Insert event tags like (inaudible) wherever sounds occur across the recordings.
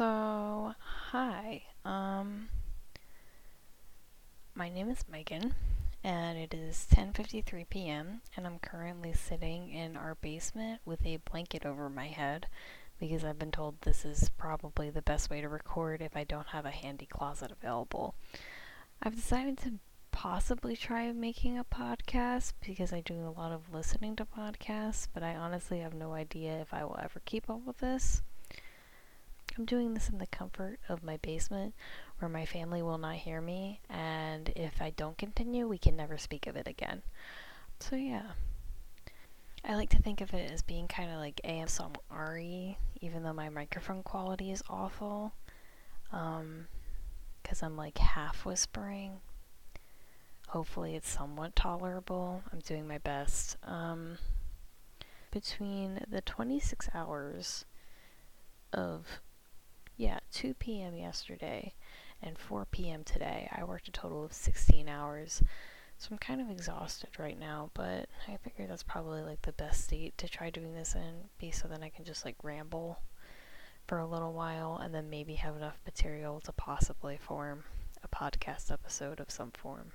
So, hi. Um my name is Megan and it is 10:53 p.m. and I'm currently sitting in our basement with a blanket over my head because I've been told this is probably the best way to record if I don't have a handy closet available. I've decided to possibly try making a podcast because I do a lot of listening to podcasts, but I honestly have no idea if I will ever keep up with this. I'm doing this in the comfort of my basement where my family will not hear me, and if I don't continue, we can never speak of it again. So, yeah. I like to think of it as being kind of like ASMR even though my microphone quality is awful. Um, because I'm like half whispering. Hopefully, it's somewhat tolerable. I'm doing my best. Um, between the 26 hours of, yeah, 2 p.m. yesterday and 4 p.m. today, I worked a total of 16 hours. So I'm kind of exhausted right now, but I figure that's probably like the best state to try doing this in, be so then I can just like ramble for a little while and then maybe have enough material to possibly form a podcast episode of some form.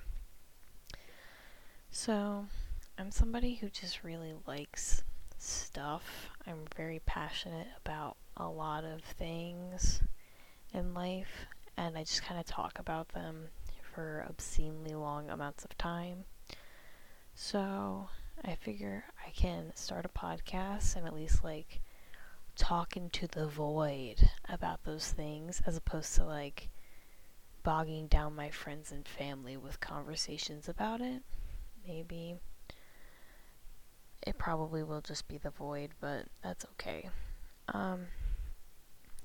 So, I'm somebody who just really likes stuff. I'm very passionate about a lot of things in life, and I just kind of talk about them for obscenely long amounts of time. So, I figure I can start a podcast and at least like talk into the void about those things as opposed to like bogging down my friends and family with conversations about it. Maybe it probably will just be the void, but that's okay. Um,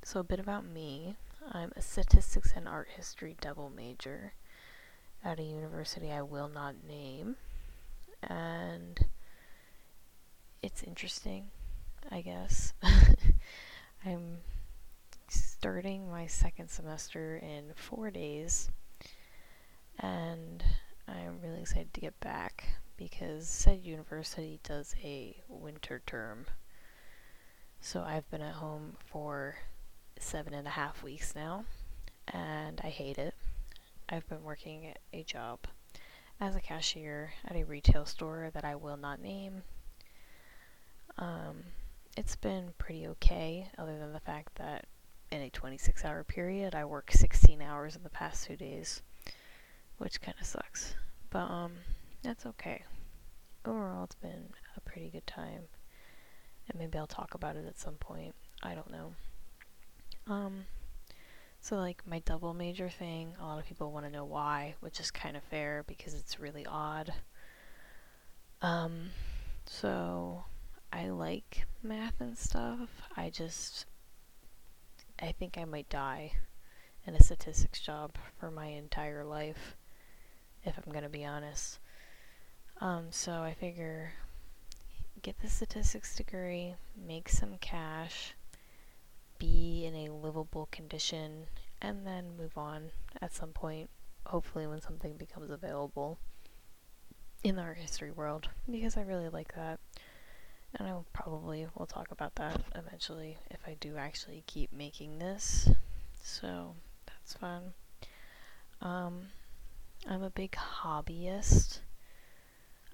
so, a bit about me I'm a statistics and art history double major at a university I will not name, and it's interesting, I guess. (laughs) I'm starting my second semester in four days, and I'm really excited to get back because said university does a winter term. So I've been at home for seven and a half weeks now, and I hate it. I've been working a job as a cashier at a retail store that I will not name. Um, it's been pretty okay, other than the fact that in a 26 hour period, I work 16 hours in the past two days, which kind of sucks. But, um, that's okay. Overall, it's been a pretty good time. And maybe I'll talk about it at some point. I don't know. Um, so, like, my double major thing, a lot of people want to know why, which is kind of fair because it's really odd. Um, so, I like math and stuff. I just, I think I might die in a statistics job for my entire life, if I'm going to be honest. Um, so I figure get the statistics degree, make some cash, be in a livable condition, and then move on at some point, hopefully, when something becomes available in the art history world, because I really like that. And I probably will talk about that eventually if I do actually keep making this. So that's fun. Um, I'm a big hobbyist.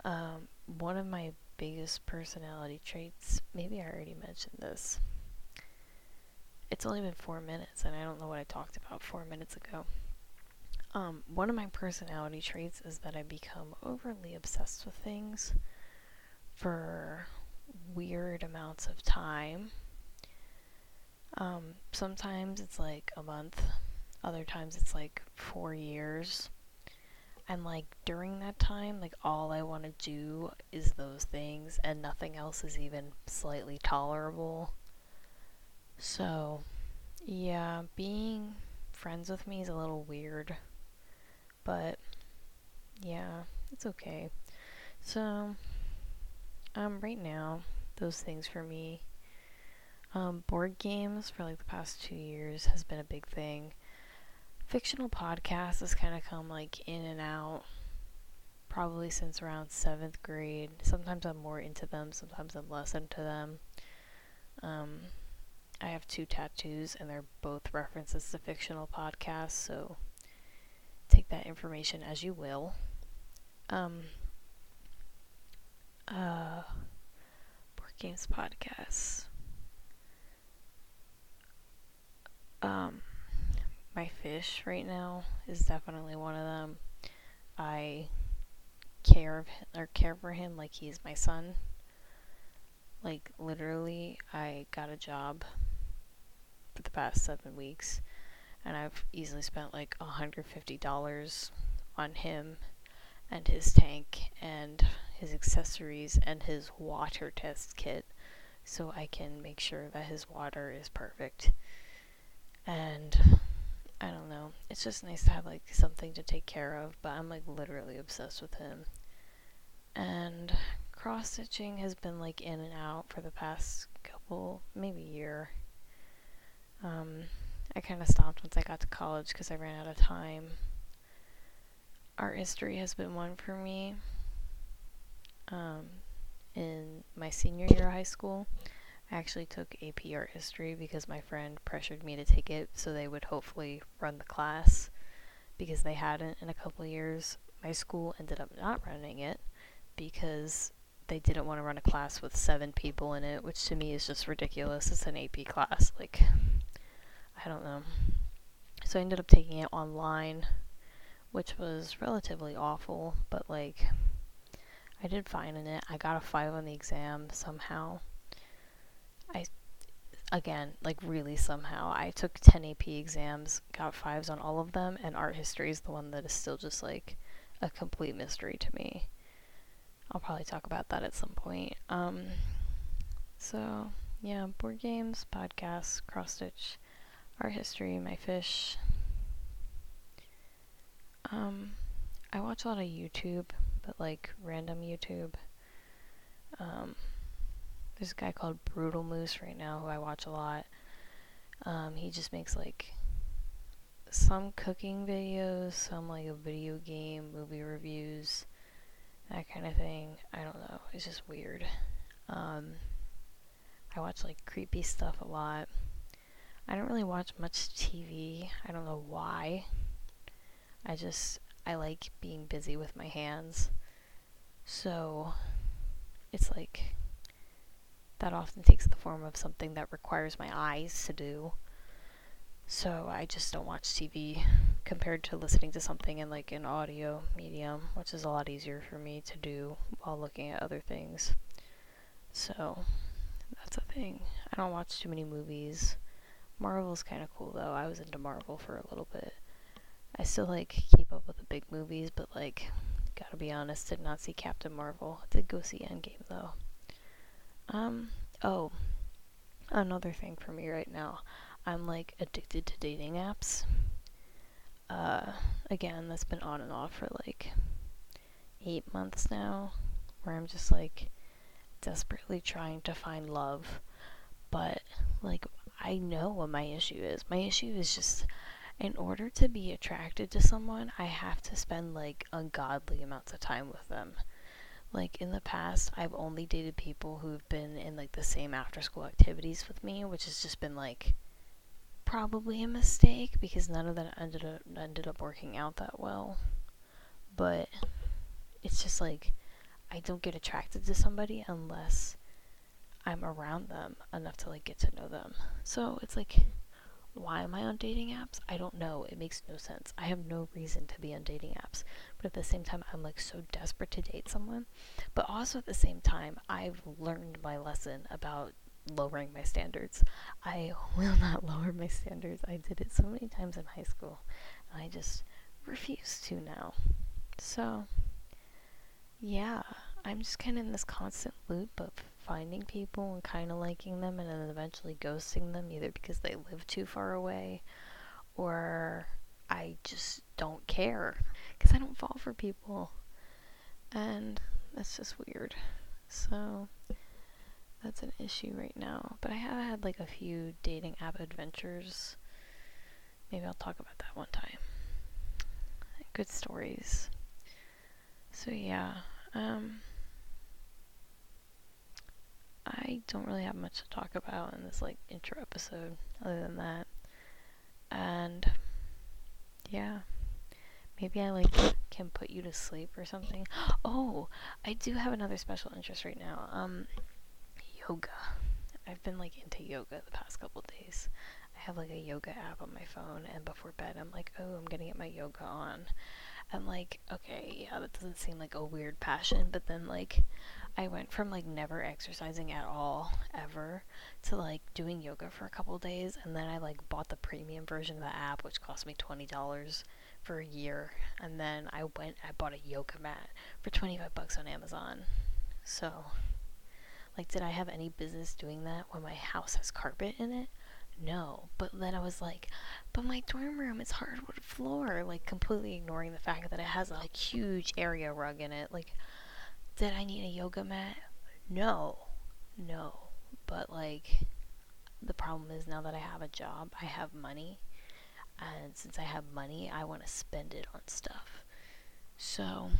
Um, one of my biggest personality traits, maybe I already mentioned this. It's only been four minutes, and I don't know what I talked about four minutes ago. Um, one of my personality traits is that I become overly obsessed with things for weird amounts of time. Um, sometimes it's like a month, other times it's like four years. And like during that time, like all I want to do is those things, and nothing else is even slightly tolerable. So, yeah, being friends with me is a little weird, but yeah, it's okay. So, um, right now, those things for me. Um, board games for like the past two years has been a big thing. Fictional podcasts has kind of come like in and out probably since around seventh grade. Sometimes I'm more into them, sometimes I'm less into them. Um, I have two tattoos, and they're both references to fictional podcasts, so take that information as you will. Um, uh, board games podcasts. Um, my fish right now is definitely one of them. I care of him, or care for him like he's my son. Like literally, I got a job for the past seven weeks, and I've easily spent like $150 on him and his tank and his accessories and his water test kit so I can make sure that his water is perfect. And I don't know. It's just nice to have like something to take care of, but I'm like literally obsessed with him. And cross stitching has been like in and out for the past couple, maybe year. Um, I kind of stopped once I got to college because I ran out of time. Art history has been one for me. Um, in my senior year of high school, I actually took AP art history because my friend pressured me to take it so they would hopefully run the class because they hadn't in a couple years. My school ended up not running it because they didn't want to run a class with seven people in it, which to me is just ridiculous. It's an AP class. Like, I don't know. So I ended up taking it online, which was relatively awful, but like, I did fine in it. I got a 5 on the exam somehow. I, again, like really somehow, I took 10 AP exams, got 5s on all of them, and art history is the one that is still just like a complete mystery to me. I'll probably talk about that at some point. Um, so, yeah, board games, podcasts, cross stitch, art history, my fish. Um, I watch a lot of YouTube, but like random YouTube. Um, there's a guy called Brutal Moose right now who I watch a lot. Um, he just makes like some cooking videos, some like a video game, movie reviews, that kind of thing. I don't know. It's just weird. Um, I watch like creepy stuff a lot. I don't really watch much TV. I don't know why. I just I like being busy with my hands. So it's like that often takes the form of something that requires my eyes to do. So I just don't watch TV compared to listening to something in like an audio medium, which is a lot easier for me to do while looking at other things. So that's a thing. I don't watch too many movies. Marvel's kind of cool though. I was into Marvel for a little bit. I still like keep up with the big movies, but like, gotta be honest, did not see Captain Marvel. Did go see Endgame though. Um, oh, another thing for me right now. I'm like addicted to dating apps. Uh, again, that's been on and off for like eight months now, where I'm just like desperately trying to find love. But, like, I know what my issue is. My issue is just in order to be attracted to someone, I have to spend like ungodly amounts of time with them. Like in the past, I've only dated people who've been in like the same after school activities with me, which has just been like probably a mistake because none of that ended up ended up working out that well. But it's just like I don't get attracted to somebody unless I'm around them enough to like get to know them. So it's like why am I on dating apps? I don't know. It makes no sense. I have no reason to be on dating apps. But at the same time, I'm like so desperate to date someone. But also at the same time, I've learned my lesson about lowering my standards. I will not (laughs) lower my standards. I did it so many times in high school. And I just refuse to now. So, yeah, I'm just kind of in this constant loop of finding people and kind of liking them and then eventually ghosting them either because they live too far away or I just don't care because I don't fall for people. And that's just weird. So that's an issue right now. But I have had like a few dating app adventures. Maybe I'll talk about that one time. Good stories. So yeah, um I don't really have much to talk about in this like intro episode other than that. And yeah. Maybe I like can put you to sleep or something. (gasps) Oh, I do have another special interest right now. Um yoga. I've been like into yoga the past couple days. I have like a yoga app on my phone and before bed I'm like, "Oh, I'm going to get my yoga on." And like, okay, yeah, that doesn't seem like a weird passion, but then like I went from like never exercising at all ever to like doing yoga for a couple days and then I like bought the premium version of the app which cost me $20 for a year and then I went I bought a yoga mat for 25 bucks on Amazon. So like did I have any business doing that when my house has carpet in it? No. But then I was like, but my dorm room is hardwood floor, like completely ignoring the fact that it has a like, huge area rug in it. Like did I need a yoga mat? No. No. But like the problem is now that I have a job, I have money. And since I have money, I want to spend it on stuff. So,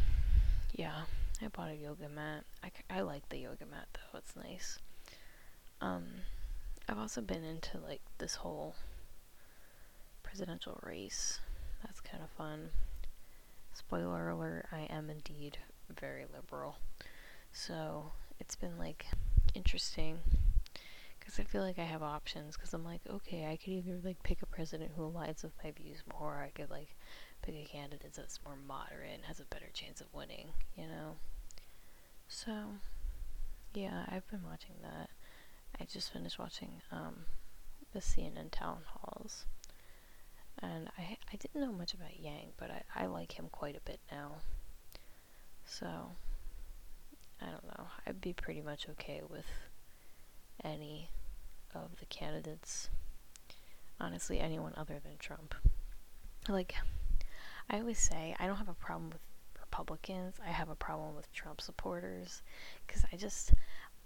yeah, I bought a yoga mat. I, I like the yoga mat though, it's nice. Um, I've also been into like this whole presidential race. That's kind of fun. Spoiler alert, I am indeed very liberal. So it's been like interesting because I feel like I have options because I'm like, okay, I could either like pick a president who aligns with my views more, or I could like pick a candidate that's more moderate and has a better chance of winning, you know? So, yeah, I've been watching that. I just finished watching um, the CNN town halls. And I I didn't know much about Yang, but I, I like him quite a bit now. So, I don't know. I'd be pretty much okay with any of the candidates. Honestly, anyone other than Trump. Like, I always say, I don't have a problem with Republicans. I have a problem with Trump supporters. Because I just,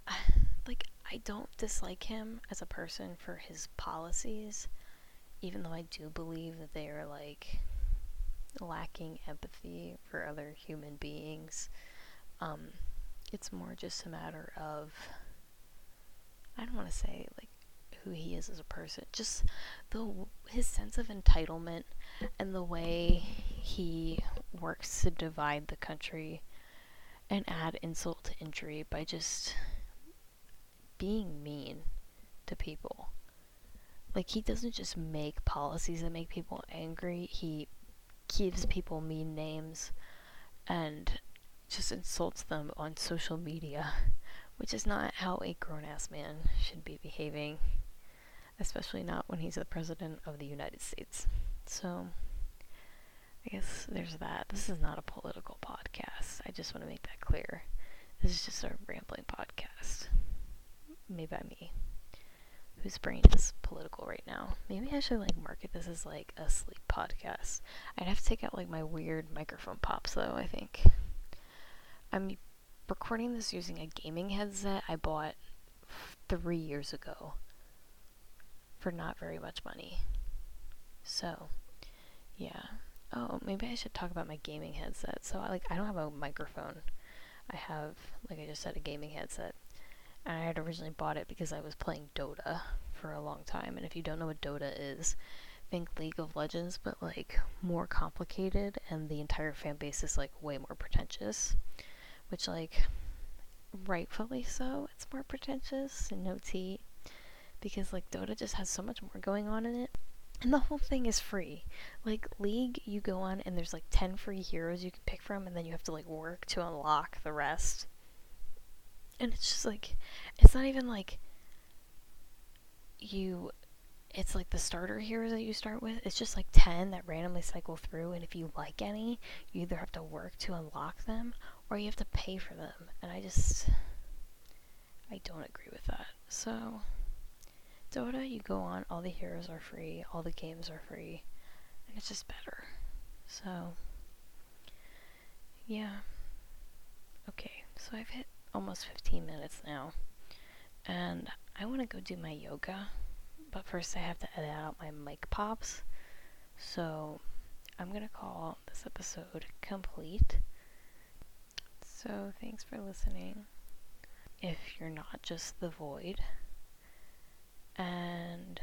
(sighs) like, I don't dislike him as a person for his policies. Even though I do believe that they are, like, lacking empathy for other human beings. Um, it's more just a matter of I don't want to say like who he is as a person, just the his sense of entitlement and the way he works to divide the country and add insult to injury by just being mean to people. Like he doesn't just make policies that make people angry, he gives people mean names and just insults them on social media, which is not how a grown ass man should be behaving, especially not when he's the president of the United States. So, I guess there's that. This is not a political podcast. I just want to make that clear. This is just a rambling podcast made by me whose brain is political right now. Maybe I should like market this as like a sleep podcast. I'd have to take out like my weird microphone pops though, I think. I'm recording this using a gaming headset I bought three years ago for not very much money. So, yeah. Oh, maybe I should talk about my gaming headset. So, like, I don't have a microphone. I have, like I just said, a gaming headset and I had originally bought it because I was playing Dota for a long time. And if you don't know what Dota is, think League of Legends, but like more complicated, and the entire fan base is like way more pretentious. Which, like, rightfully so, it's more pretentious and no tea. Because, like, Dota just has so much more going on in it. And the whole thing is free. Like, League, you go on and there's like 10 free heroes you can pick from, and then you have to like work to unlock the rest and it's just like it's not even like you it's like the starter heroes that you start with it's just like 10 that randomly cycle through and if you like any you either have to work to unlock them or you have to pay for them and i just i don't agree with that so dota you go on all the heroes are free all the games are free and it's just better so yeah okay so i've hit almost 15 minutes now. And I want to go do my yoga, but first I have to edit out my mic pops. So I'm going to call this episode complete. So thanks for listening. if you're not just the void. And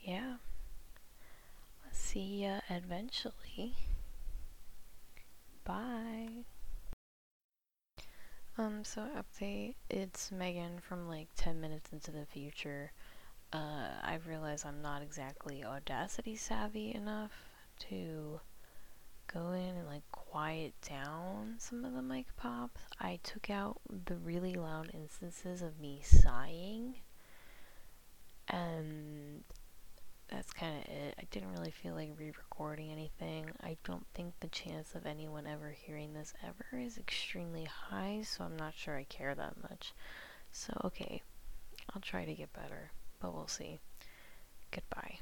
yeah, see ya eventually. Bye. Um, so update, it's Megan from like 10 minutes into the future. Uh, I realize I'm not exactly Audacity savvy enough to go in and like quiet down some of the mic pops. I took out the really loud instances of me sighing, and that's kind of it. I didn't really feel like re recording anything. I don't think the chance of anyone ever hearing this ever is extremely high, so I'm not sure I care that much. So, okay, I'll try to get better, but we'll see. Goodbye.